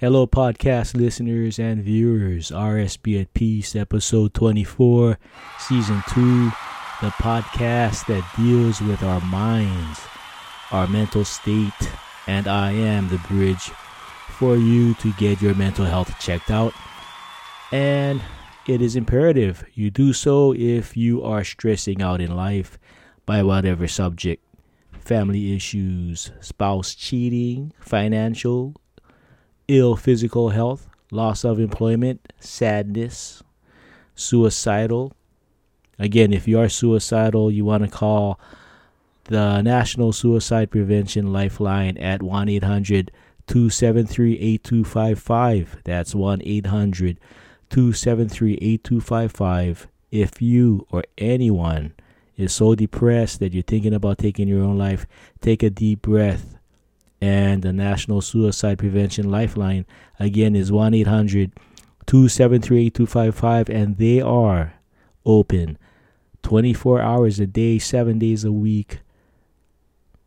Hello, podcast listeners and viewers. RSB at Peace, episode 24, season 2, the podcast that deals with our minds, our mental state, and I am the bridge for you to get your mental health checked out. And it is imperative you do so if you are stressing out in life by whatever subject family issues, spouse cheating, financial, ill physical health, loss of employment, sadness, suicidal. Again, if you are suicidal, you want to call the National Suicide Prevention Lifeline at 1 800 273 8255. That's 1 800 273 8255. If you or anyone is so depressed that you're thinking about taking your own life, take a deep breath. And the National Suicide Prevention Lifeline, again, is 1 800 273 8255. And they are open 24 hours a day, 7 days a week,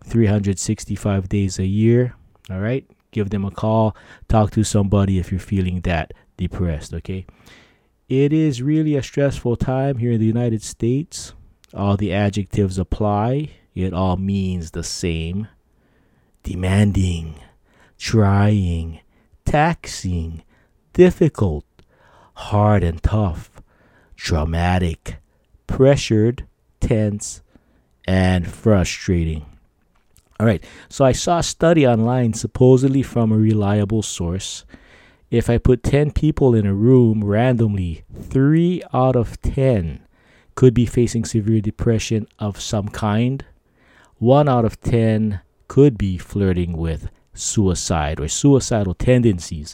365 days a year. All right? Give them a call. Talk to somebody if you're feeling that depressed, okay? It is really a stressful time here in the United States. All the adjectives apply, it all means the same demanding, trying, taxing, difficult, hard and tough, traumatic, pressured, tense, and frustrating. All right, so I saw a study online, supposedly from a reliable source. If I put 10 people in a room randomly, 3 out of 10 could be facing severe depression of some kind. 1 out of 10 could be flirting with suicide or suicidal tendencies.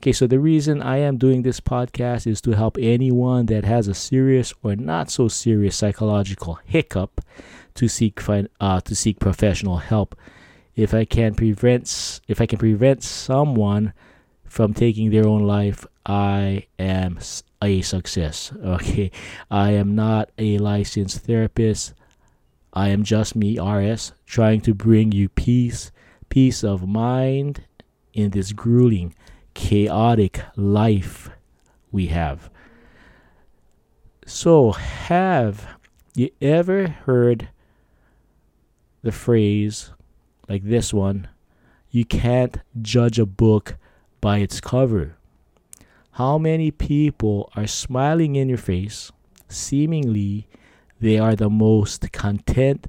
Okay, so the reason I am doing this podcast is to help anyone that has a serious or not so serious psychological hiccup to seek uh, to seek professional help. If I can prevent if I can prevent someone from taking their own life, I am a success. Okay, I am not a licensed therapist. I am just me, RS, trying to bring you peace, peace of mind in this grueling, chaotic life we have. So, have you ever heard the phrase like this one you can't judge a book by its cover. How many people are smiling in your face? Seemingly, they are the most content,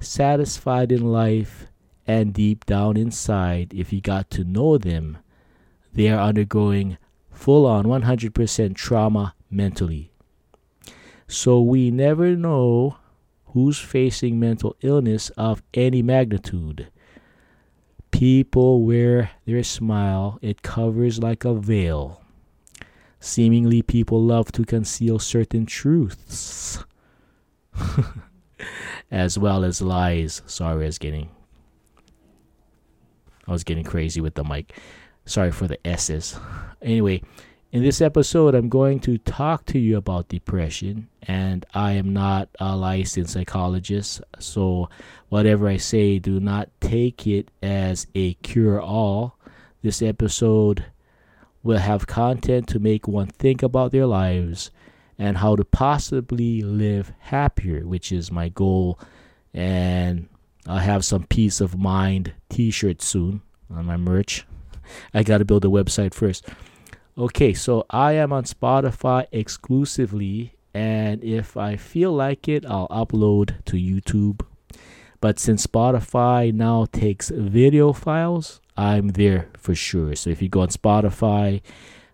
satisfied in life, and deep down inside, if you got to know them, they are undergoing full on 100% trauma mentally. So we never know who's facing mental illness of any magnitude. People wear their smile, it covers like a veil. Seemingly, people love to conceal certain truths as well as lies. Sorry, I was getting. I was getting crazy with the mic. Sorry for the S's. Anyway, in this episode, I'm going to talk to you about depression, and I am not a licensed psychologist, so whatever I say, do not take it as a cure all. This episode will have content to make one think about their lives and how to possibly live happier, which is my goal. And I'll have some peace of mind t shirt soon on my merch. I got to build a website first. Okay, so I am on Spotify exclusively, and if I feel like it, I'll upload to YouTube. But since Spotify now takes video files, I'm there for sure. So if you go on Spotify,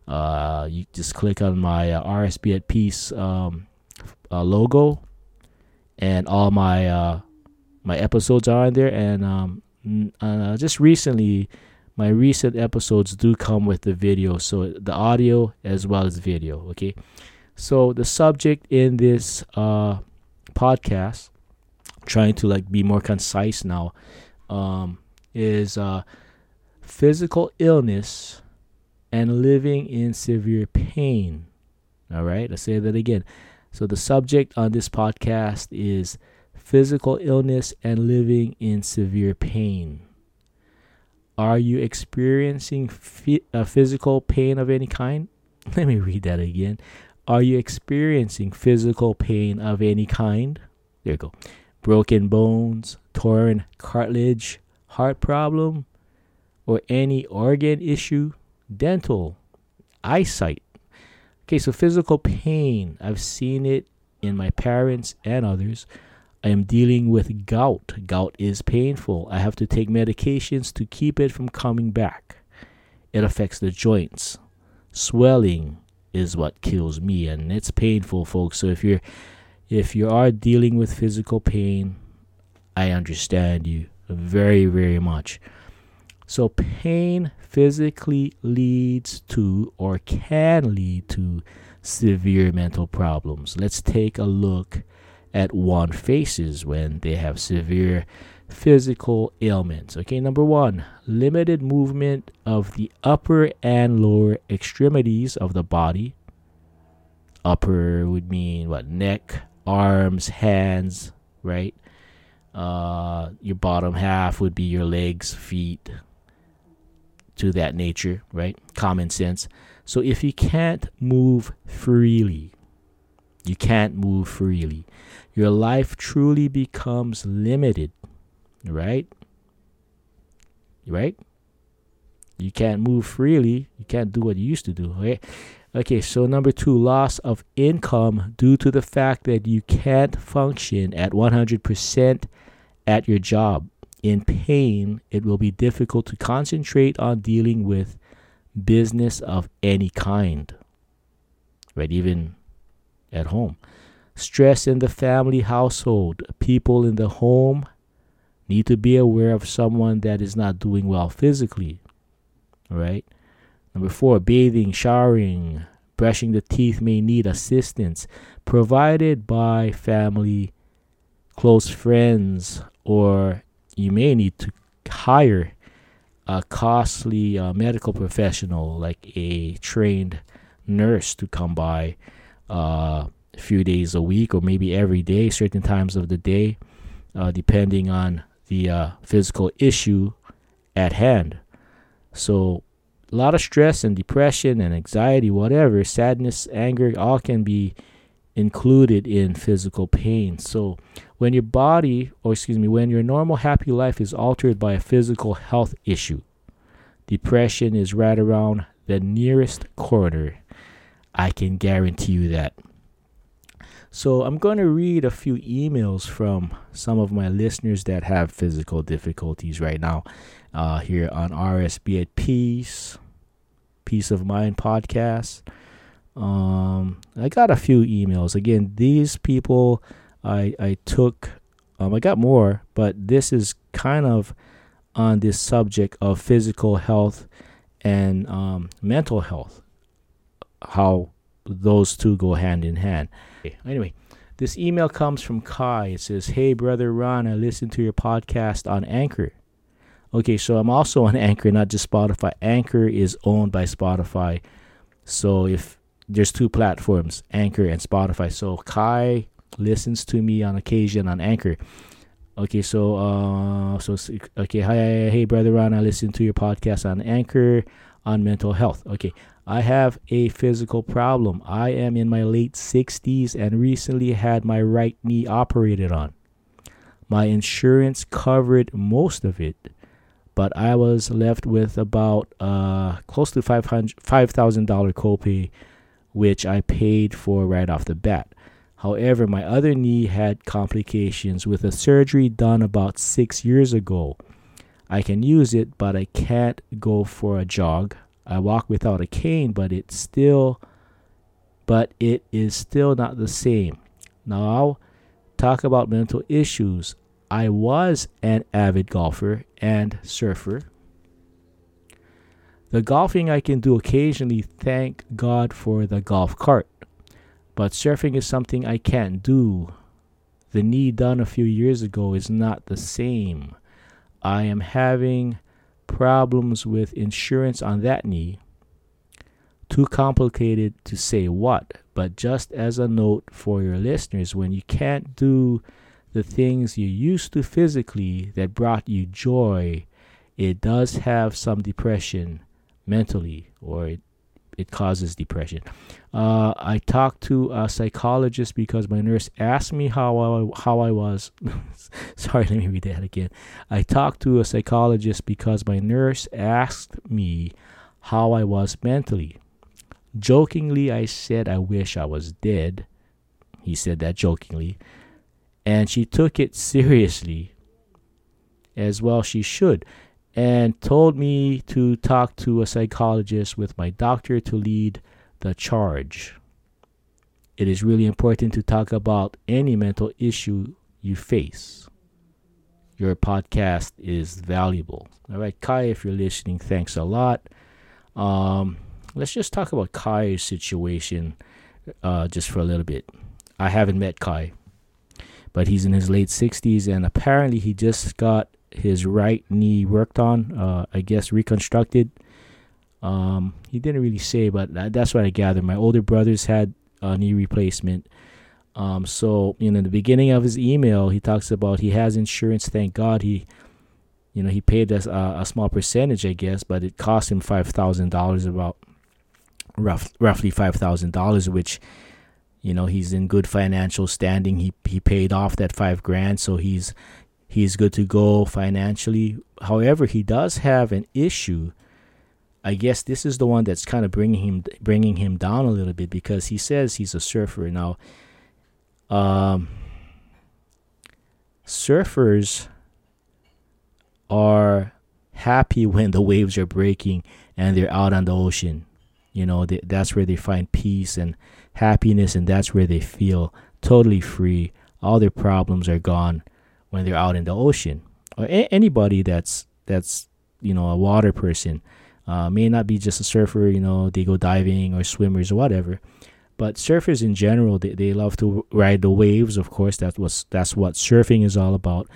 uh, you just click on my uh, RSB at Peace um, uh, logo, and all my uh, my episodes are on there. And um, uh, just recently, my recent episodes do come with the video so the audio as well as video okay so the subject in this uh podcast trying to like be more concise now um is uh physical illness and living in severe pain all right let's say that again so the subject on this podcast is physical illness and living in severe pain Are you experiencing a physical pain of any kind? Let me read that again. Are you experiencing physical pain of any kind? There you go. Broken bones, torn cartilage, heart problem, or any organ issue, dental, eyesight. Okay, so physical pain, I've seen it in my parents and others. I am dealing with gout. Gout is painful. I have to take medications to keep it from coming back. It affects the joints. Swelling is what kills me and it's painful folks. So if you're if you are dealing with physical pain, I understand you very very much. So pain physically leads to or can lead to severe mental problems. Let's take a look at one faces when they have severe physical ailments. Okay, number one, limited movement of the upper and lower extremities of the body. Upper would mean what? Neck, arms, hands, right? Uh, your bottom half would be your legs, feet, to that nature, right? Common sense. So if you can't move freely, you can't move freely your life truly becomes limited, right? Right? You can't move freely. You can't do what you used to do, right? Okay, so number two, loss of income due to the fact that you can't function at 100% at your job. In pain, it will be difficult to concentrate on dealing with business of any kind, right? Even at home stress in the family household. People in the home need to be aware of someone that is not doing well physically. All right. Number four, bathing, showering, brushing the teeth may need assistance provided by family, close friends, or you may need to hire a costly uh, medical professional like a trained nurse to come by. Uh, a few days a week or maybe every day, certain times of the day, uh, depending on the uh, physical issue at hand. So, a lot of stress and depression and anxiety, whatever, sadness, anger, all can be included in physical pain. So, when your body, or excuse me, when your normal happy life is altered by a physical health issue, depression is right around the nearest corner. I can guarantee you that. So I'm going to read a few emails from some of my listeners that have physical difficulties right now uh, here on RSB at Peace, Peace of Mind podcast. Um, I got a few emails. Again, these people I I took. Um, I got more, but this is kind of on this subject of physical health and um, mental health. How those two go hand in hand. Anyway, this email comes from Kai. It says, Hey, brother Ron, I listened to your podcast on Anchor. Okay, so I'm also on Anchor, not just Spotify. Anchor is owned by Spotify. So if there's two platforms, Anchor and Spotify. So Kai listens to me on occasion on Anchor. Okay, so uh, so okay, hi, hey brother Ron, I listen to your podcast on Anchor on mental health. Okay, I have a physical problem. I am in my late 60s and recently had my right knee operated on. My insurance covered most of it, but I was left with about uh, close to $5,000 copay, which I paid for right off the bat. However, my other knee had complications with a surgery done about six years ago. I can use it, but I can't go for a jog. I walk without a cane, but it's still but it is still not the same. Now, talk about mental issues. I was an avid golfer and surfer. The golfing I can do occasionally, thank God for the golf cart. But surfing is something I can't do. The knee done a few years ago is not the same. I am having problems with insurance on that knee. Too complicated to say what, but just as a note for your listeners, when you can't do the things you used to physically that brought you joy, it does have some depression mentally, or it, it causes depression. Uh, I talked to a psychologist because my nurse asked me how I, how I was. Sorry, let me read that again. I talked to a psychologist because my nurse asked me how I was mentally. Jokingly, I said I wish I was dead. He said that jokingly. And she took it seriously, as well she should, and told me to talk to a psychologist with my doctor to lead the charge. It is really important to talk about any mental issue you face. Your podcast is valuable. All right, Kai, if you're listening, thanks a lot. Um, let's just talk about Kai's situation uh, just for a little bit. I haven't met Kai, but he's in his late 60s, and apparently he just got his right knee worked on, uh, I guess reconstructed. Um, he didn't really say, but that's what I gather. My older brothers had a knee replacement. Um, so you know, in the beginning of his email, he talks about he has insurance. Thank God he, you know, he paid us a, a small percentage, I guess, but it cost him five thousand dollars, about rough, roughly five thousand dollars, which you know he's in good financial standing. He he paid off that five grand, so he's he's good to go financially. However, he does have an issue. I guess this is the one that's kind of bringing him bringing him down a little bit because he says he's a surfer now. Um, surfers are happy when the waves are breaking and they're out on the ocean. You know, they, that's where they find peace and happiness, and that's where they feel totally free. All their problems are gone when they're out in the ocean. Or a- anybody that's that's you know a water person uh, may not be just a surfer. You know, they go diving or swimmers or whatever. But surfers in general, they, they love to ride the waves. Of course, that was that's what surfing is all about.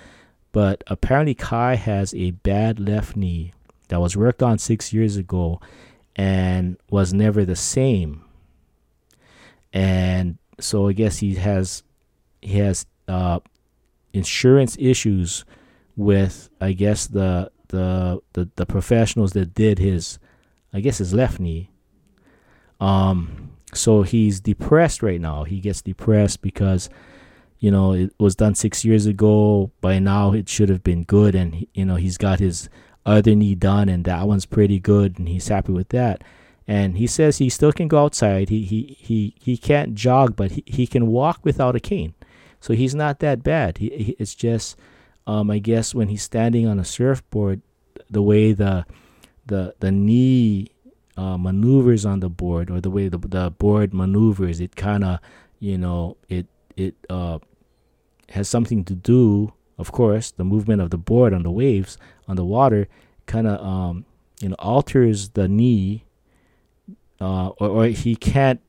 But apparently, Kai has a bad left knee that was worked on six years ago, and was never the same. And so I guess he has he has uh, insurance issues with I guess the, the the the professionals that did his I guess his left knee. Um so he's depressed right now. He gets depressed because you know it was done 6 years ago. By now it should have been good and you know he's got his other knee done and that one's pretty good and he's happy with that and he says he still can go outside he he he, he can't jog but he, he can walk without a cane so he's not that bad he, he it's just um, i guess when he's standing on a surfboard the way the the the knee uh, maneuvers on the board or the way the, the board maneuvers it kind of you know it it uh, has something to do of course, the movement of the board on the waves on the water kind of um, you know alters the knee, uh, or, or he can't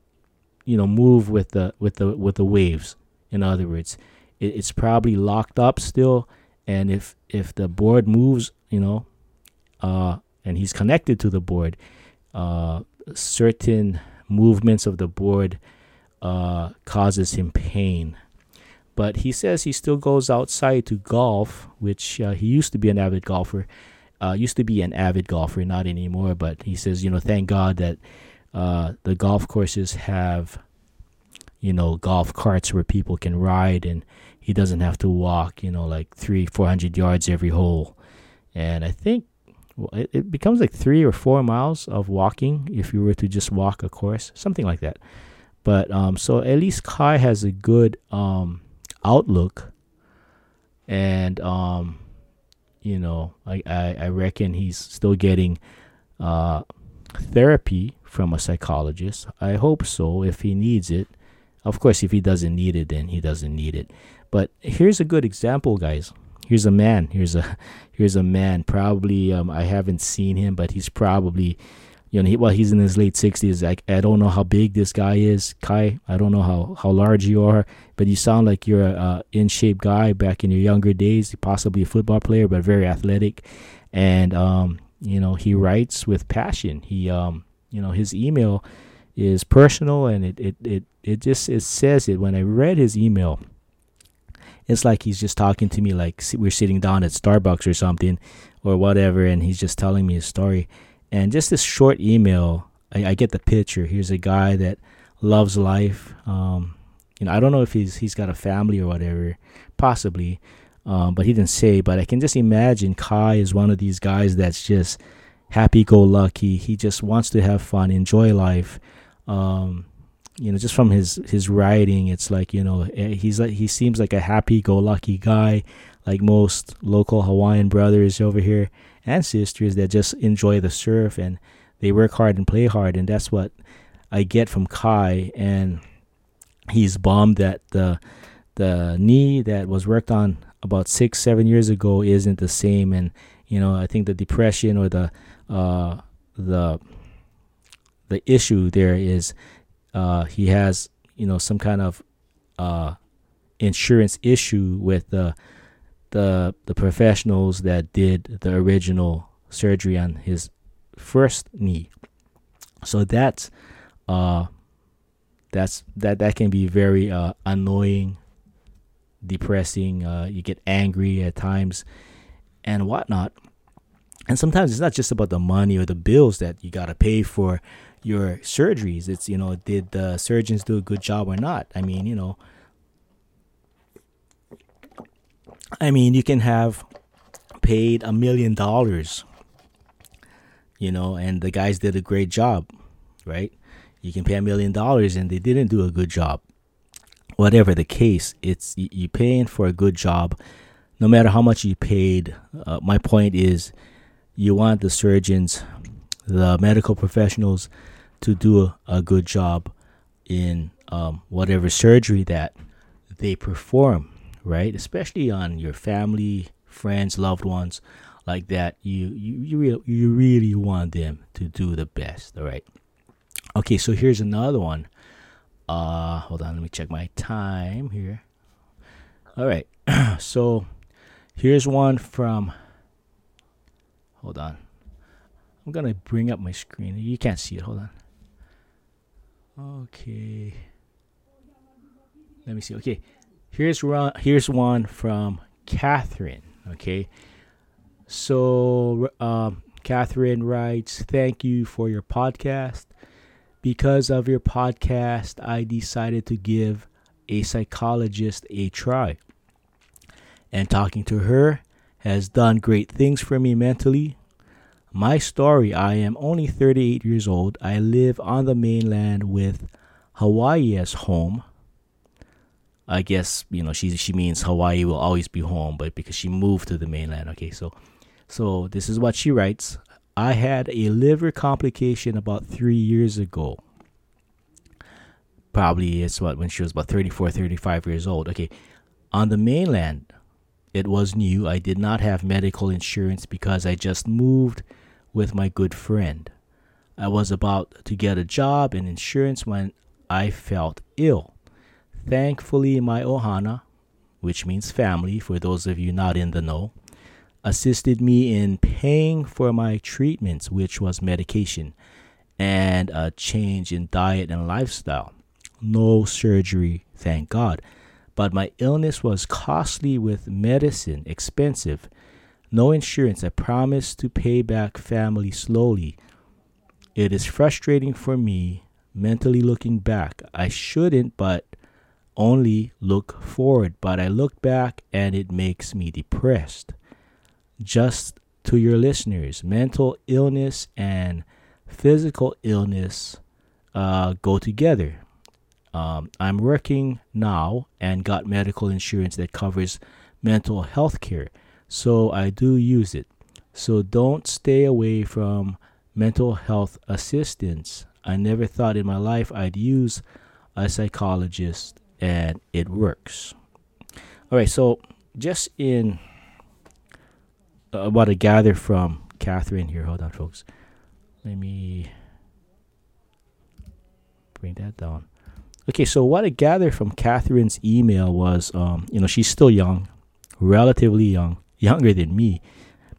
you know move with the with the with the waves. In other words, it, it's probably locked up still, and if if the board moves, you know, uh, and he's connected to the board, uh, certain movements of the board uh, causes him pain. But he says he still goes outside to golf, which uh, he used to be an avid golfer. Uh, used to be an avid golfer, not anymore. But he says, you know, thank God that uh, the golf courses have, you know, golf carts where people can ride, and he doesn't have to walk, you know, like three, four hundred yards every hole. And I think well, it, it becomes like three or four miles of walking if you were to just walk a course, something like that. But um, so at least Kai has a good um, outlook and um you know I, I i reckon he's still getting uh therapy from a psychologist i hope so if he needs it of course if he doesn't need it then he doesn't need it but here's a good example guys here's a man here's a here's a man probably um i haven't seen him but he's probably you know, he, well, he's in his late 60s. I, I don't know how big this guy is, Kai. I don't know how, how large you are, but you sound like you're a, a in shape guy back in your younger days, possibly a football player, but very athletic. And, um, you know, he writes with passion. He, um, you know, his email is personal and it, it, it, it just it says it. When I read his email, it's like he's just talking to me like we're sitting down at Starbucks or something or whatever, and he's just telling me a story. And just this short email, I, I get the picture. Here's a guy that loves life. Um, you know, I don't know if he's he's got a family or whatever, possibly, um, but he didn't say. But I can just imagine Kai is one of these guys that's just happy-go-lucky. He just wants to have fun, enjoy life. Um, you know, just from his his writing, it's like you know eh, he's like he seems like a happy-go-lucky guy, like most local Hawaiian brothers over here and sisters that just enjoy the surf and they work hard and play hard, and that's what I get from Kai. And he's bummed that the the knee that was worked on about six seven years ago isn't the same, and you know I think the depression or the uh, the the issue there is uh, he has you know some kind of uh, insurance issue with the the the professionals that did the original surgery on his first knee. So that's uh, that's that that can be very uh, annoying, depressing. Uh, you get angry at times, and whatnot. And sometimes it's not just about the money or the bills that you gotta pay for your surgeries. It's you know, did the surgeons do a good job or not? I mean, you know, I mean, you can have paid a million dollars, you know, and the guys did a great job, right? You can pay a million dollars and they didn't do a good job. Whatever the case, it's you paying for a good job, no matter how much you paid. Uh, my point is, you want the surgeons, the medical professionals, to do a, a good job in um, whatever surgery that they perform, right? Especially on your family, friends, loved ones, like that. You you you really, you really want them to do the best, all right? Okay, so here's another one. Uh, hold on, let me check my time here. All right, so here's one from. Hold on. I'm gonna bring up my screen. You can't see it. Hold on. Okay. Let me see. Okay. Here's one here's one from Catherine. Okay. So um, Catherine writes, Thank you for your podcast. Because of your podcast, I decided to give a psychologist a try. And talking to her has done great things for me mentally, my story I am only 38 years old. I live on the mainland with Hawaii as home. I guess, you know, she she means Hawaii will always be home, but because she moved to the mainland. Okay, so so this is what she writes. I had a liver complication about 3 years ago. Probably it's what when she was about 34, 35 years old. Okay. On the mainland, it was new. I did not have medical insurance because I just moved with my good friend. I was about to get a job in insurance when I felt ill. Thankfully, my ohana, which means family for those of you not in the know, assisted me in paying for my treatments, which was medication and a change in diet and lifestyle. No surgery, thank God. But my illness was costly with medicine, expensive, no insurance. I promise to pay back family slowly. It is frustrating for me mentally looking back. I shouldn't, but only look forward. But I look back and it makes me depressed. Just to your listeners, mental illness and physical illness uh, go together. Um, I'm working now and got medical insurance that covers mental health care so I do use it. So don't stay away from mental health assistance. I never thought in my life I'd use a psychologist, and it works. All right, so just in uh, what I gather from Catherine here, hold on, folks. Let me bring that down. Okay, so what I gathered from Catherine's email was, um, you know, she's still young, relatively young younger than me.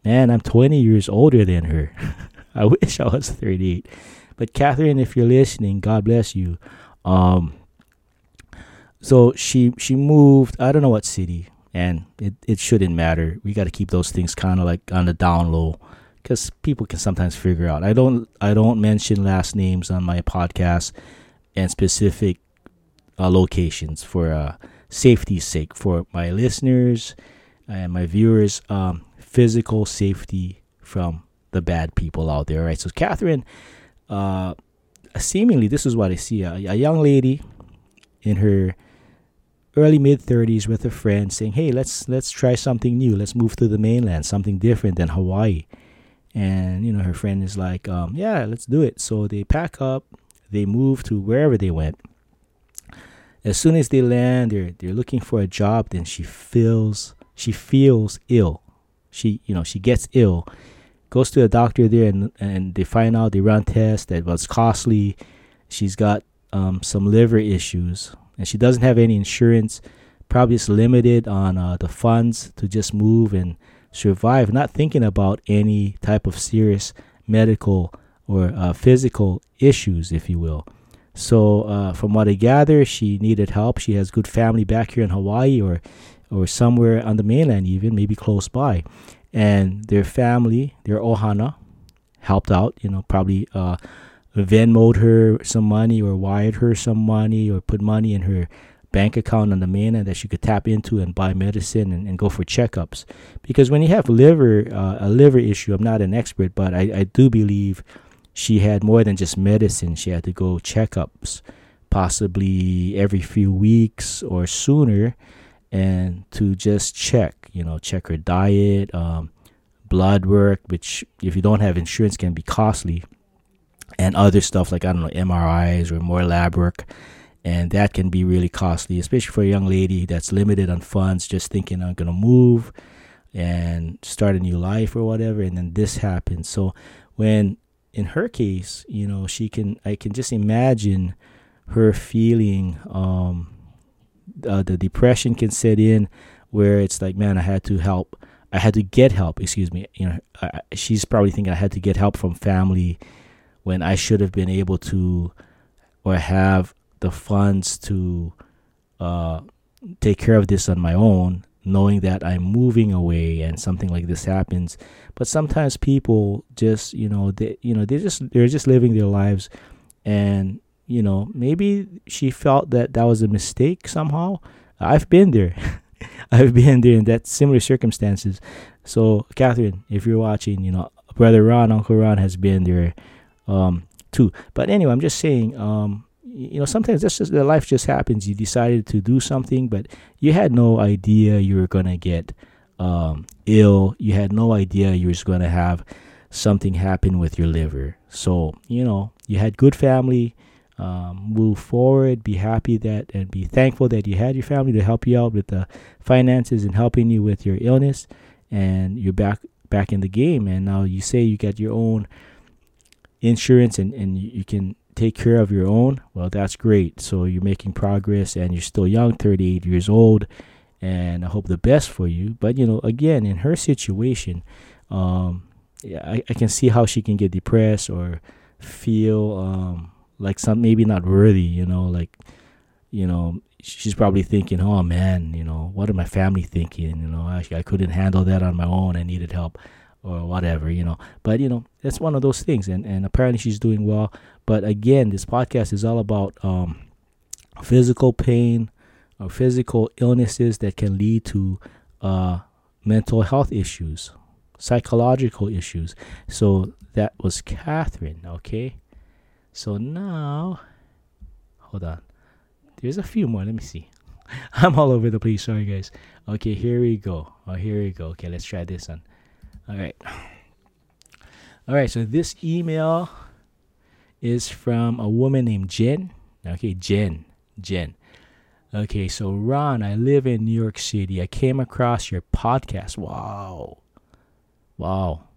Man, I'm 20 years older than her. I wish I was 38. But Catherine, if you're listening, God bless you. Um, so she she moved. I don't know what city. and it, it shouldn't matter. We got to keep those things kind of like on the down low because people can sometimes figure out. I don't I don't mention last names on my podcast and specific uh, locations for uh, safety's sake for my listeners and my viewers. Um, physical safety from the bad people out there. Right. So Catherine, uh, seemingly this is what I see: a, a young lady in her early mid 30s with a friend saying hey let's let's try something new let's move to the mainland something different than hawaii and you know her friend is like um, yeah let's do it so they pack up they move to wherever they went as soon as they land they're they're looking for a job then she feels she feels ill she you know she gets ill goes to a doctor there and and they find out they run tests that was costly she's got um, some liver issues and she doesn't have any insurance. Probably is limited on uh, the funds to just move and survive, not thinking about any type of serious medical or uh, physical issues, if you will. So, uh, from what I gather, she needed help. She has good family back here in Hawaii or, or somewhere on the mainland, even maybe close by. And their family, their ohana, helped out. You know, probably uh, Venmoed her some money or wired her some money or put money in her bank account on the mainland that she could tap into and buy medicine and, and go for checkups. Because when you have liver uh, a liver issue, I'm not an expert, but I, I do believe she had more than just medicine. She had to go checkups, possibly every few weeks or sooner, and to just check, you know, check her diet, um, blood work, which if you don't have insurance can be costly and other stuff like I don't know MRIs or more lab work, and that can be really costly, especially for a young lady that's limited on funds, just thinking I'm gonna move and start a new life or whatever, and then this happens. So when in her case, you know, she can I can just imagine her feeling um, uh, the depression can set in where it's like, man, I had to help. I had to get help. Excuse me. You know, I, she's probably thinking I had to get help from family when I should have been able to or have the funds to uh, take care of this on my own, knowing that I'm moving away and something like this happens. But sometimes people just, you know, they, you know, they just they're just living their lives, and you know, maybe she felt that that was a mistake somehow. I've been there. I've been there in that similar circumstances. So, Catherine, if you're watching, you know, Brother Ron, Uncle Ron has been there um, too. But anyway, I'm just saying, um, you know, sometimes that's just the life just happens. You decided to do something, but you had no idea you were gonna get um, ill. You had no idea you were gonna have something happen with your liver. So you know, you had good family. Um, move forward, be happy that, and be thankful that you had your family to help you out with the finances and helping you with your illness, and you're back back in the game. And now you say you got your own insurance and, and you can take care of your own, well, that's great. So you're making progress and you're still young, 38 years old, and I hope the best for you. But, you know, again, in her situation, um, yeah, I, I can see how she can get depressed or feel um, like some maybe not worthy, you know, like, you know, she's probably thinking, oh man, you know, what are my family thinking? You know, I, I couldn't handle that on my own. I needed help or whatever, you know. But you know, it's one of those things, and and apparently she's doing well. But again, this podcast is all about um, physical pain or physical illnesses that can lead to uh, mental health issues, psychological issues. So that was Catherine. Okay, so now, hold on. There's a few more. Let me see. I'm all over the place. Sorry, guys. Okay, here we go. Oh, here we go. Okay, let's try this one. All right. All right, so this email is from a woman named Jen. Okay, Jen. Jen. Okay, so Ron, I live in New York City. I came across your podcast. Wow. Wow.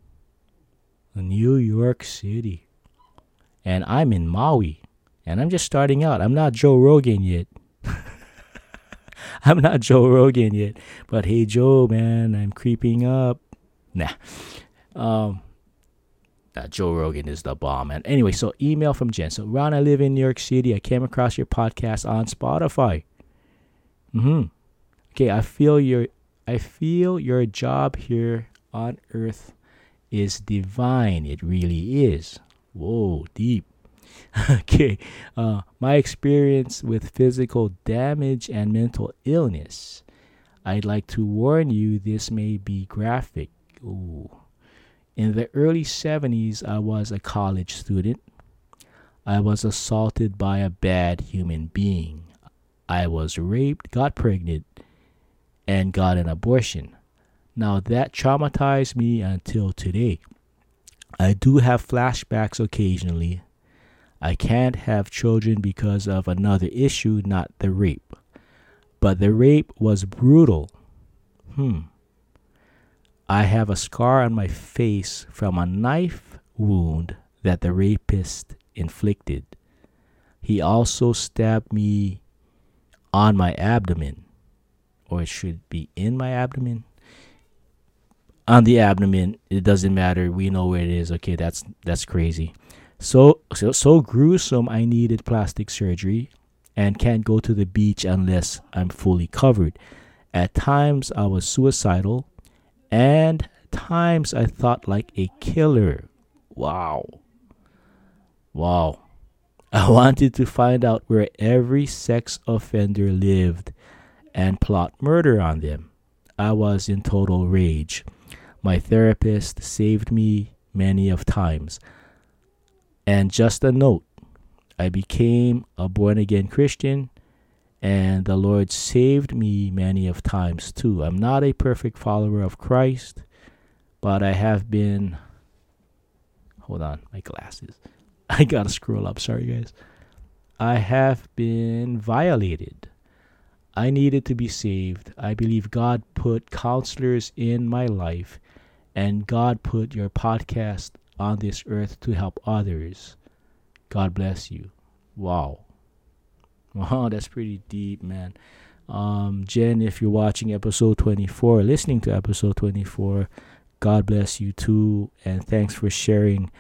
New York City. And I'm in Maui. And I'm just starting out. I'm not Joe Rogan yet. I'm not Joe Rogan yet. But hey, Joe, man, I'm creeping up. Nah. Um, uh, Joe Rogan is the bomb. man. anyway, so email from Jen. So Ron, I live in New York City. I came across your podcast on Spotify. Hmm. Okay, I feel your I feel your job here on earth is divine. It really is. Whoa, deep. okay, uh, my experience with physical damage and mental illness. I'd like to warn you this may be graphic. Ooh. In the early 70s, I was a college student. I was assaulted by a bad human being. I was raped, got pregnant, and got an abortion. Now that traumatized me until today. I do have flashbacks occasionally. I can't have children because of another issue, not the rape. But the rape was brutal. Hmm. I have a scar on my face from a knife wound that the rapist inflicted. He also stabbed me on my abdomen, or it should be in my abdomen. On the abdomen, it doesn't matter. We know where it is. Okay, that's that's crazy. So so so gruesome. I needed plastic surgery, and can't go to the beach unless I'm fully covered. At times, I was suicidal, and times I thought like a killer. Wow. Wow. I wanted to find out where every sex offender lived and plot murder on them. I was in total rage. My therapist saved me many of times. And just a note, I became a born again Christian and the Lord saved me many of times too. I'm not a perfect follower of Christ, but I have been Hold on, my glasses. I gotta scroll up. Sorry, guys. I have been violated. I needed to be saved. I believe God put counselors in my life, and God put your podcast on this earth to help others. God bless you. Wow. Wow, that's pretty deep, man. Um, Jen, if you're watching episode 24, listening to episode 24, God bless you too. And thanks for sharing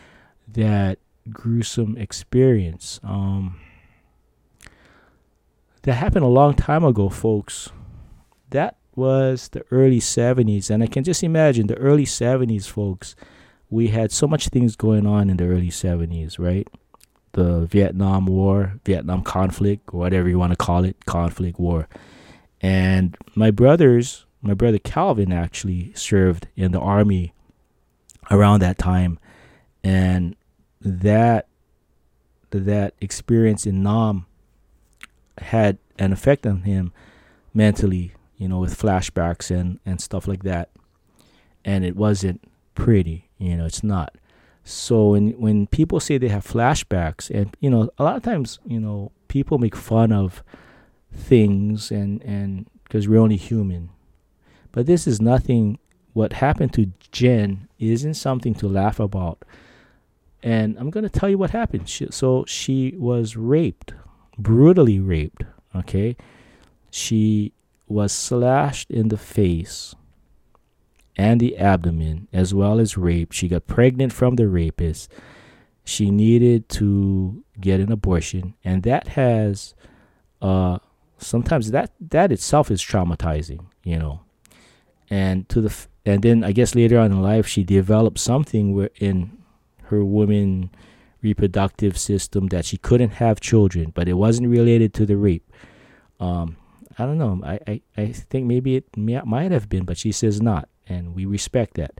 that gruesome experience. Um, that happened a long time ago, folks. That was the early 70s. And I can just imagine the early 70s, folks. We had so much things going on in the early 70s, right? The Vietnam War, Vietnam conflict, whatever you want to call it, conflict war. And my brothers, my brother Calvin actually served in the army around that time. And that that experience in Nam had an effect on him mentally, you know, with flashbacks and and stuff like that. And it wasn't pretty, you know, it's not. So when when people say they have flashbacks and you know, a lot of times, you know, people make fun of things and and because we're only human. But this is nothing what happened to Jen isn't something to laugh about and I'm going to tell you what happened. She, so she was raped, brutally raped. Okay. She was slashed in the face and the abdomen, as well as raped. She got pregnant from the rapist. She needed to get an abortion, and that has, uh, sometimes that that itself is traumatizing, you know. And to the and then I guess later on in life she developed something where in her woman reproductive system that she couldn't have children, but it wasn't related to the rape. Um, I don't know. I, I, I think maybe it may, might have been, but she says not, and we respect that.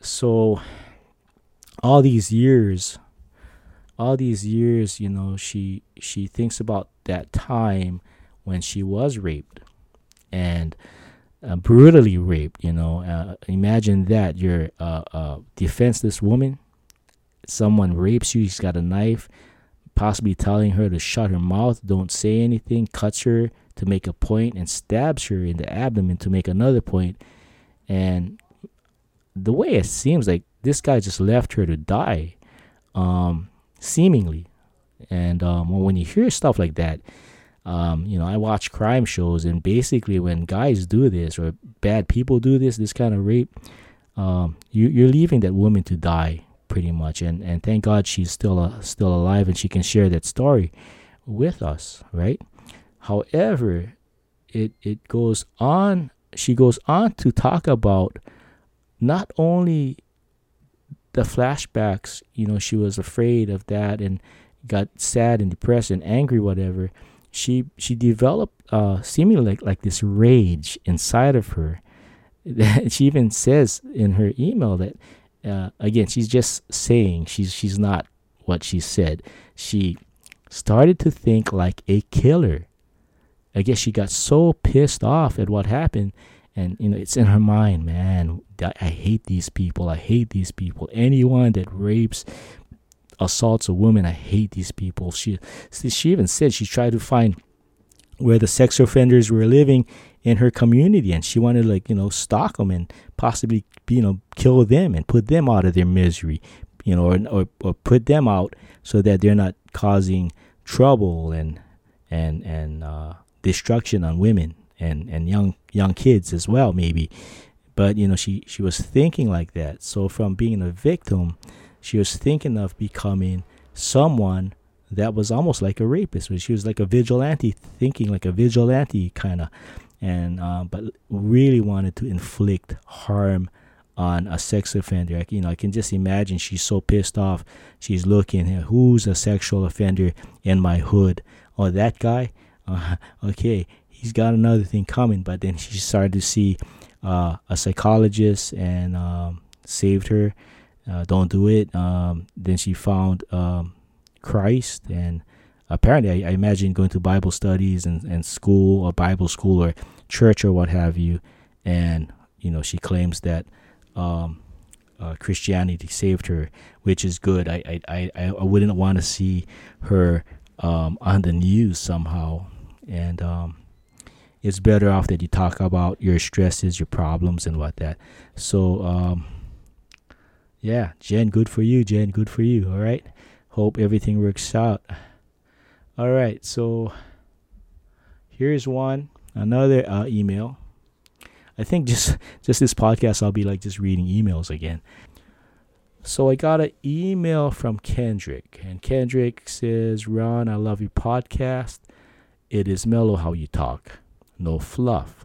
So, all these years, all these years, you know, she she thinks about that time when she was raped, and uh, brutally raped. You know, uh, imagine that you're a, a defenseless woman someone rapes you, he's got a knife, possibly telling her to shut her mouth, don't say anything, cuts her to make a point, and stabs her in the abdomen to make another point. And the way it seems like this guy just left her to die, um, seemingly. And um, when you hear stuff like that, um, you know, I watch crime shows, and basically, when guys do this or bad people do this, this kind of rape, um, you, you're leaving that woman to die pretty much and and thank god she's still uh, still alive and she can share that story with us right however it it goes on she goes on to talk about not only the flashbacks, you know, she was afraid of that and got sad and depressed and angry, whatever. She she developed uh, seemingly like, like this rage inside of her. she even says in her email that uh, again she's just saying she's she's not what she said. She started to think like a killer. I guess she got so pissed off at what happened and you know it's in her mind man i hate these people i hate these people. Anyone that rapes assaults a woman i hate these people. She she even said she tried to find where the sex offenders were living in her community and she wanted like you know stalk them and possibly you know kill them and put them out of their misery you know or, or, or put them out so that they're not causing trouble and and and uh, destruction on women and and young young kids as well maybe. But you know she she was thinking like that. So from being a victim she was thinking of becoming someone that was almost like a rapist. She was like a vigilante thinking like a vigilante kind of and uh, but really wanted to inflict harm on a sex offender. You know i can just imagine she's so pissed off. She's looking at who's a sexual offender in my hood. Oh that guy uh, okay he's got another thing coming. But then she started to see uh, a psychologist and um, saved her. Uh, don't do it. Um, then she found um, Christ and apparently I, I, imagine going to Bible studies and, and school or Bible school or church or what have you. And, you know, she claims that um, uh, Christianity saved her, which is good. I, I, I, I wouldn't want to see her um, on the news somehow. And um, it's better off that you talk about your stresses, your problems, and what that. So, um, yeah, Jen, good for you, Jen, good for you. All right, hope everything works out. All right, so here's one another uh, email. I think just just this podcast, I'll be like just reading emails again. So I got an email from Kendrick, and Kendrick says, "Ron, I love your podcast. It is mellow how you talk no fluff.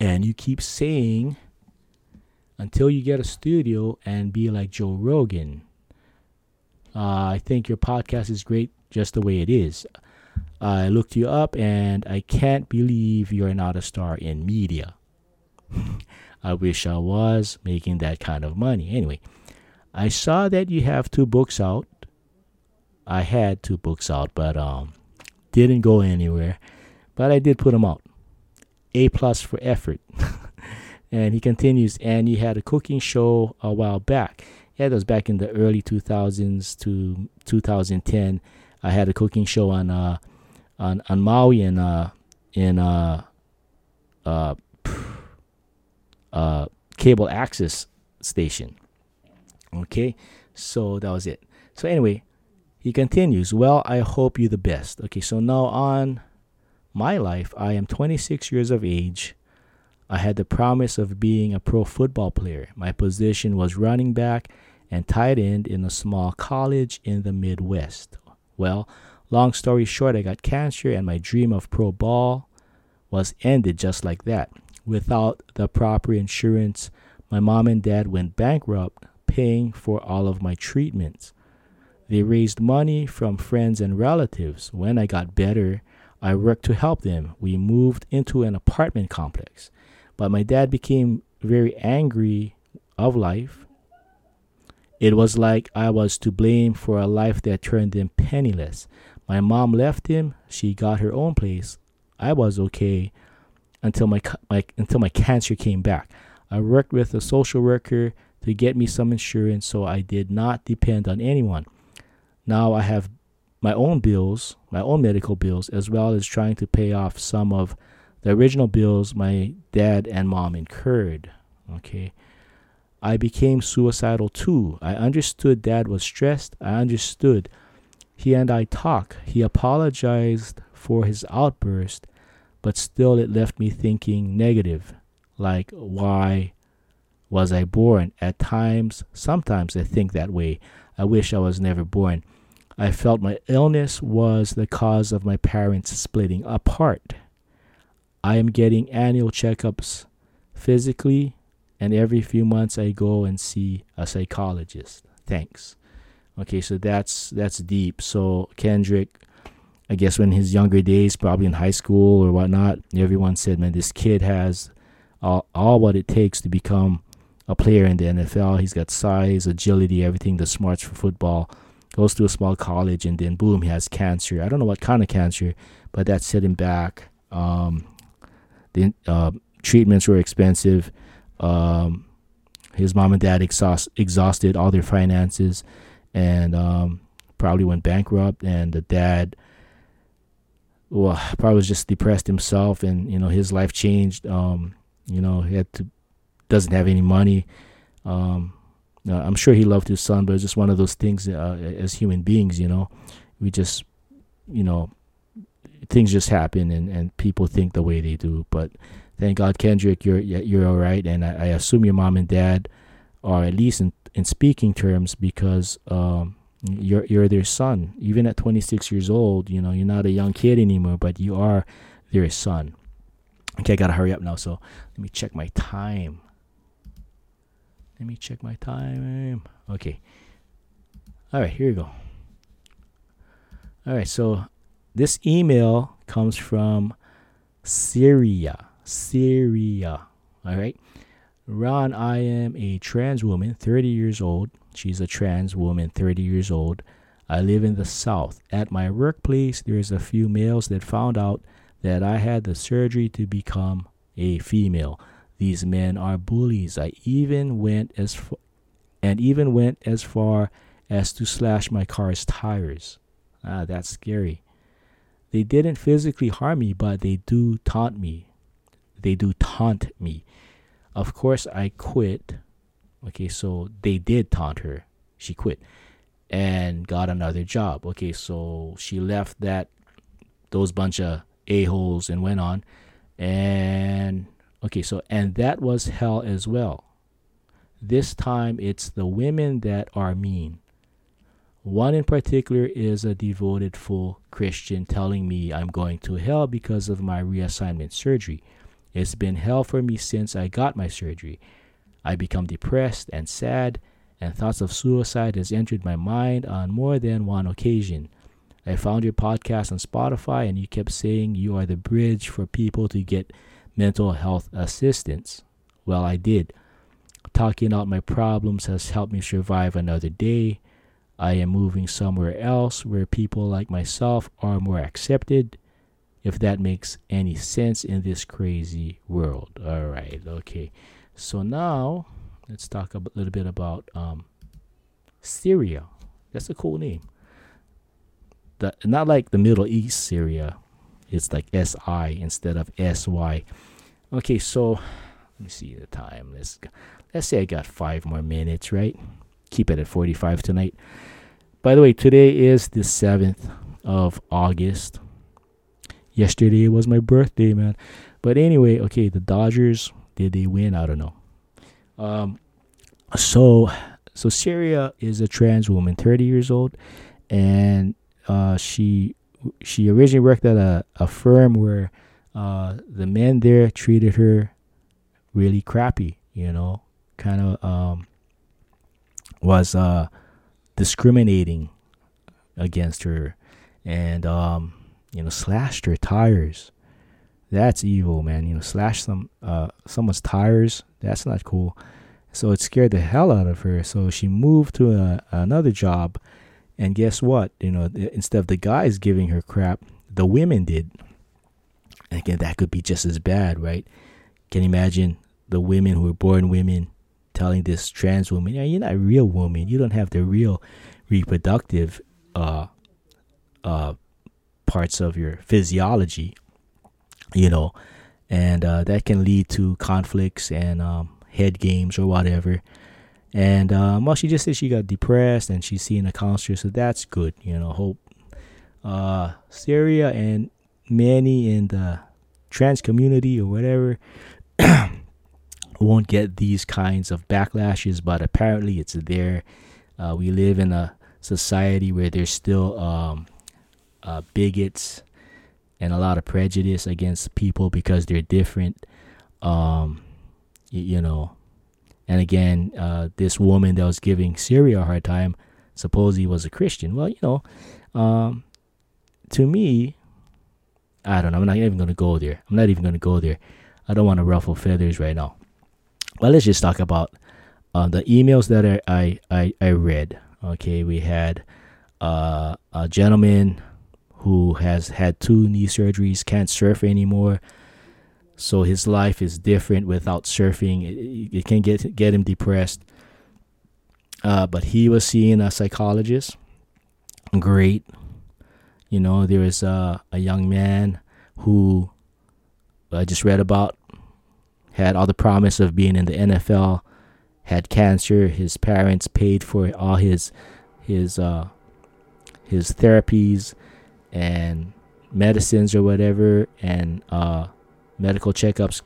And you keep saying until you get a studio and be like Joe Rogan. Uh, I think your podcast is great just the way it is. I looked you up and I can't believe you're not a star in media. I wish I was making that kind of money. Anyway, I saw that you have two books out. I had two books out, but um, didn't go anywhere. But I did put them out. A plus for effort. and he continues, and he had a cooking show a while back. Yeah, that was back in the early 2000s to 2010. I had a cooking show on uh, on on Maui and uh, in uh, uh, uh, cable access station. Okay, so that was it. So anyway, he continues. Well, I hope you the best. Okay, so now on my life, I am 26 years of age. I had the promise of being a pro football player. My position was running back and tight end in a small college in the Midwest. Well, long story short, I got cancer and my dream of pro ball was ended just like that. Without the proper insurance, my mom and dad went bankrupt paying for all of my treatments. They raised money from friends and relatives. When I got better, I worked to help them. We moved into an apartment complex. But my dad became very angry of life. It was like I was to blame for a life that turned him penniless. My mom left him. She got her own place. I was okay until my, my until my cancer came back. I worked with a social worker to get me some insurance so I did not depend on anyone. Now I have my own bills, my own medical bills, as well as trying to pay off some of the original bills my dad and mom incurred. Okay. I became suicidal too. I understood dad was stressed. I understood. He and I talked. He apologized for his outburst, but still it left me thinking negative. Like, why was I born? At times, sometimes I think that way. I wish I was never born. I felt my illness was the cause of my parents splitting apart. I am getting annual checkups physically, and every few months I go and see a psychologist. Thanks. Okay, so that's that's deep. So Kendrick, I guess when his younger days, probably in high school or whatnot, everyone said, "Man, this kid has all, all what it takes to become a player in the NFL. He's got size, agility, everything, the smarts for football." Goes to a small college, and then boom, he has cancer. I don't know what kind of cancer, but that set him back. Um, the uh, treatments were expensive. Um, his mom and dad exhaust, exhausted all their finances and um, probably went bankrupt. And the dad, well, probably was just depressed himself, and you know his life changed. Um, you know, he had to doesn't have any money. Um, I'm sure he loved his son, but it's just one of those things. Uh, as human beings, you know, we just, you know, things just happen, and, and people think the way they do. But thank God, Kendrick, you're you're all right, and I, I assume your mom and dad are at least in in speaking terms because um, you're you're their son. Even at 26 years old, you know you're not a young kid anymore, but you are their son. Okay, I gotta hurry up now. So let me check my time. Let me check my time. Okay. All right, here we go. All right, so this email comes from Siria. Siria. All right. Ron, I am a trans woman, 30 years old. She's a trans woman, 30 years old. I live in the South. At my workplace, there's a few males that found out that I had the surgery to become a female. These men are bullies. I even went as far, and even went as far as to slash my car's tires. Ah, that's scary. They didn't physically harm me, but they do taunt me. They do taunt me. Of course, I quit. Okay, so they did taunt her. She quit and got another job. Okay, so she left that those bunch of a-holes and went on. And okay, so and that was hell as well. This time it's the women that are mean. One in particular is a devoted full Christian telling me I'm going to hell because of my reassignment surgery. It's been hell for me since I got my surgery. I become depressed and sad, and thoughts of suicide has entered my mind on more than one occasion. I found your podcast on Spotify and you kept saying you are the bridge for people to get mental health assistance. Well, I did. Talking out my problems has helped me survive another day. I am moving somewhere else where people like myself are more accepted if that makes any sense in this crazy world. All right, okay. So now let's talk a little bit about um, Siria. That's a cool name. The, not like the Middle East Syria. It's like S I instead of S Y. Okay, so let me see the time. Let's let's say I got five more minutes, right? Keep it at 45 tonight. By the way, today is the 7th of August yesterday was my birthday, man. But anyway, okay, the Dodgers did they win? I don't know. Um, so so Siria is a trans woman, 30 years old, and uh, she she originally worked at a, a firm where uh, the men there treated her really crappy, you know, kind of um, was uh, discriminating against her, and um, you know, slashed her tires. That's evil, man. You know, slash some uh someone's tires. That's not cool. So it scared the hell out of her. So she moved to a, another job, and guess what? You know, instead of the guys giving her crap, the women did. And again, that could be just as bad, right? Can you imagine the women who were born women telling this trans woman, "Yeah, you're not a real woman. You don't have the real reproductive uh, uh, parts of your physiology, you know, and uh, that can lead to conflicts and um, head games or whatever. And um, well, she just said she got depressed and she's seeing a counselor, so that's good, you know. Hope uh, Siria and many in the trans community or whatever won't get these kinds of backlashes, but apparently it's there. Uh, we live in a society where there's still um, uh, bigots and a lot of prejudice against people because they're different. Um, you know, and again, uh, this woman that was giving Siria a hard time, supposedly was a Christian. Well, you know, um, to me, I don't know. I'm not even going to go there. I'm not even going to go there. I don't want to ruffle feathers right now. But let's just talk about uh, the emails that I, I, I, I read. Okay, we had uh, a gentleman who has had two knee surgeries, can't surf anymore. So his life is different without surfing. It, it can get get him depressed. Uh, but he was seeing a psychologist. Great. You know, there was a, a young man who I just read about, had all the promise of being in the NFL, had cancer. His parents paid for all his his uh, his therapies and medicines or whatever, and uh, medical checkups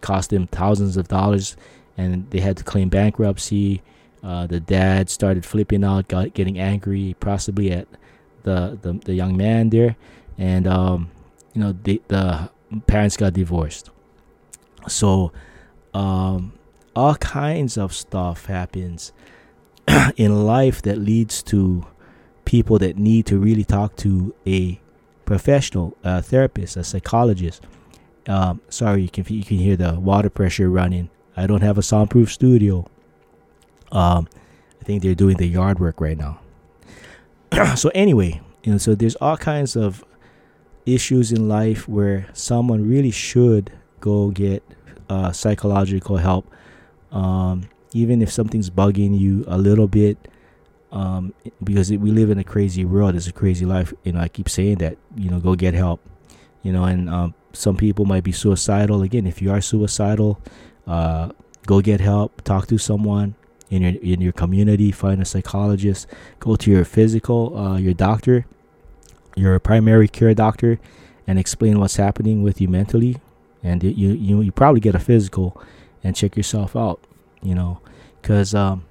cost them thousands of dollars, and they had to claim bankruptcy. Uh, the dad started flipping out, got getting angry, possibly at the the, the young man there, and um, you know the the parents got divorced. So, um, all kinds of stuff happens in life that leads to people that need to really talk to a professional, a therapist, a psychologist. Um, sorry, you can you can hear the water pressure running. I don't have a soundproof studio. Um, I think they're doing the yard work right now. so anyway, you know, so there's all kinds of issues in life where someone really should go get uh, psychological help. Um, even if something's bugging you a little bit, um, because we live in a crazy world, it's a crazy life. You know, I keep saying that. You know, go get help. You know, and um, some people might be suicidal. Again, if you are suicidal, uh, go get help. Talk to someone in your in your community. Find a psychologist. Go to your physical, uh, your doctor your primary care doctor and explain what's happening with you mentally and you you, you probably get a physical and check yourself out you know because um,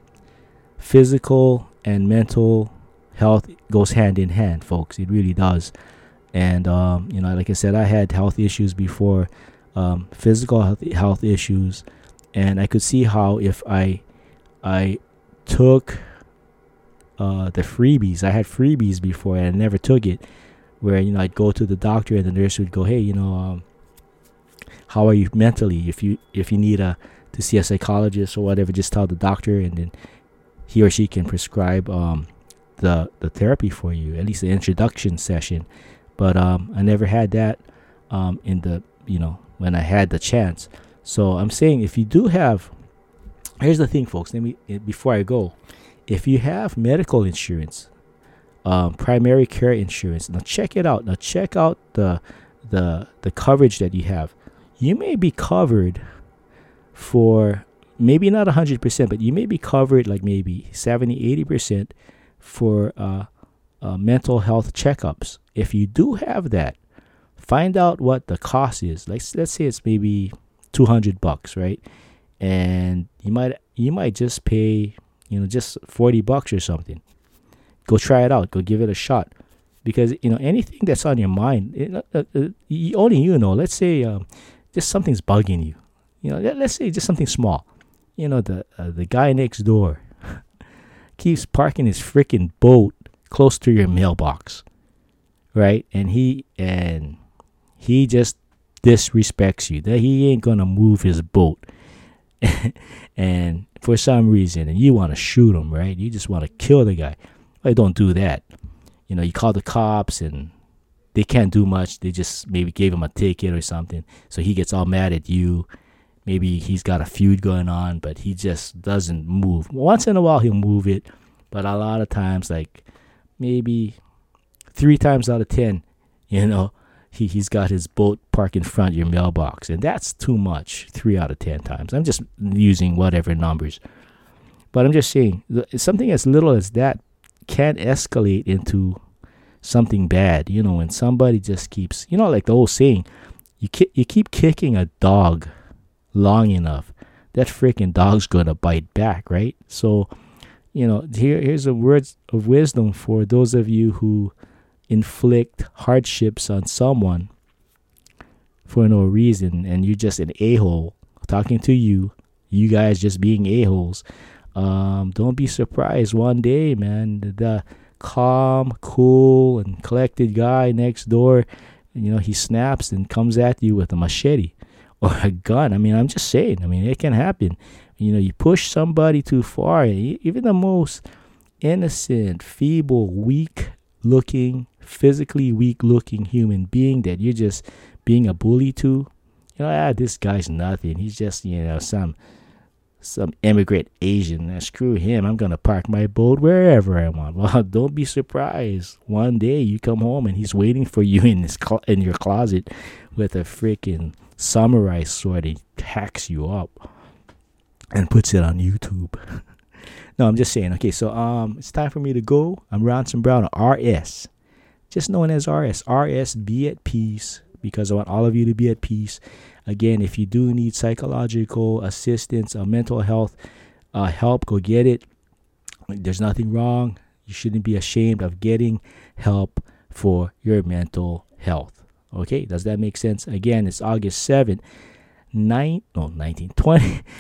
physical and mental health goes hand in hand folks it really does and um, you know like i said i had health issues before um, physical health, health issues and i could see how if i i took uh, the freebies. I had freebies before and I never took it. Where you know I'd go to the doctor and the nurse would go, "Hey, you know, um, how are you mentally? If you if you need a to see a psychologist or whatever, just tell the doctor, and then he or she can prescribe um, the the therapy for you, at least the introduction session. But um, I never had that um, in the you know when I had the chance. So I'm saying if you do have, here's the thing, folks. Let me eh, before I go if you have medical insurance, um, primary care insurance, now check it out. Now check out the the the coverage that you have. You may be covered for maybe not 100%, but you may be covered like maybe 70, 80% for uh, uh, mental health checkups. If you do have that, find out what the cost is. Like let's say it's maybe 200 bucks, right? And you might you might just pay you know, just 40 bucks or something. Go try it out. Go give it a shot. Because, you know, anything that's on your mind, it, uh, uh, uh only you know. Let's say um, just something's bugging you. You know, let, us say just something small. You know, the uh, the guy next door keeps parking his freaking boat close to your mailbox, right? And he and he just disrespects you. That he ain't gonna move his boat. and for some reason, and you want to shoot him, right? You just want to kill the guy. Well, don't do that. You know, you call the cops and they can't do much. They just maybe gave him a ticket or something. So he gets all mad at you. Maybe he's got a feud going on, but he just doesn't move. Once in a while, he'll move it, but a lot of times, like maybe three times out of ten, you know, he, he's got his boat parked in front of your mailbox. And that's too much, three out of 10 times. I'm just using whatever numbers. But I'm just saying, something as little as that can escalate into something bad. You know, when somebody just keeps, you know, like the old saying, you, ki- you keep kicking a dog long enough, that freaking dog's going to bite back, right? So, you know, here, here's a word of wisdom for those of you who inflict hardships on someone for no reason and you're just an a-hole talking to you, you guys just being a-holes, um, don't be surprised one day, man. The calm, cool, and collected guy next door, you know, he snaps and comes at you with a machete or a gun. I mean, I'm just saying. I mean, it can happen. You know, you push somebody too far, even the most innocent, feeble, weak looking, physically weak looking human being that you're just being a bully to. You know, ah, this guy's nothing. He's just, you know, some some immigrant Asian. Now, screw him. I'm gonna park my boat wherever I want. Well, don't be surprised. One day you come home and he's waiting for you in his cl- in your closet with a freaking samurai sword. He hacks you up and puts it on YouTube. no, I'm just saying. Okay, so um, it's time for me to go. I'm Ronson Brown, RS, just known as RS. RS, be at peace because I want all of you to be at peace. Again, if you do need psychological assistance or mental health uh, help, go get it. There's nothing wrong. You shouldn't be ashamed of getting help for your mental health. Okay, does that make sense? Again, it's August 7th, 9, no, 19, 20.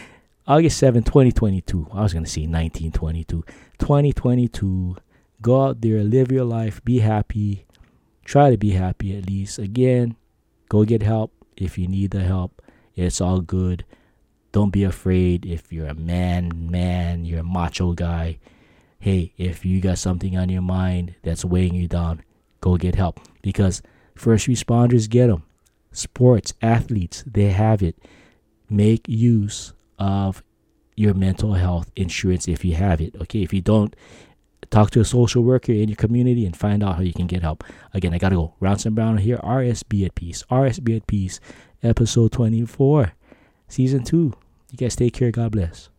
August 7, 2022. I was going to say 1922. 2022. Go out there, live your life, be happy. Try to be happy at least. Again, go get help if you need the help. It's all good. Don't be afraid if you're a man, man, you're a macho guy. Hey, if you got something on your mind that's weighing you down, go get help because first responders get them. Sports, athletes, they have it. Make use of your mental health insurance if you have it. Okay, if you don't, talk to a social worker in your community and find out how you can get help. Again, I gotta go. Ronson Brown here, RS Be at Peace. RS Be at Peace, episode 24, season 2. You guys take care. God bless.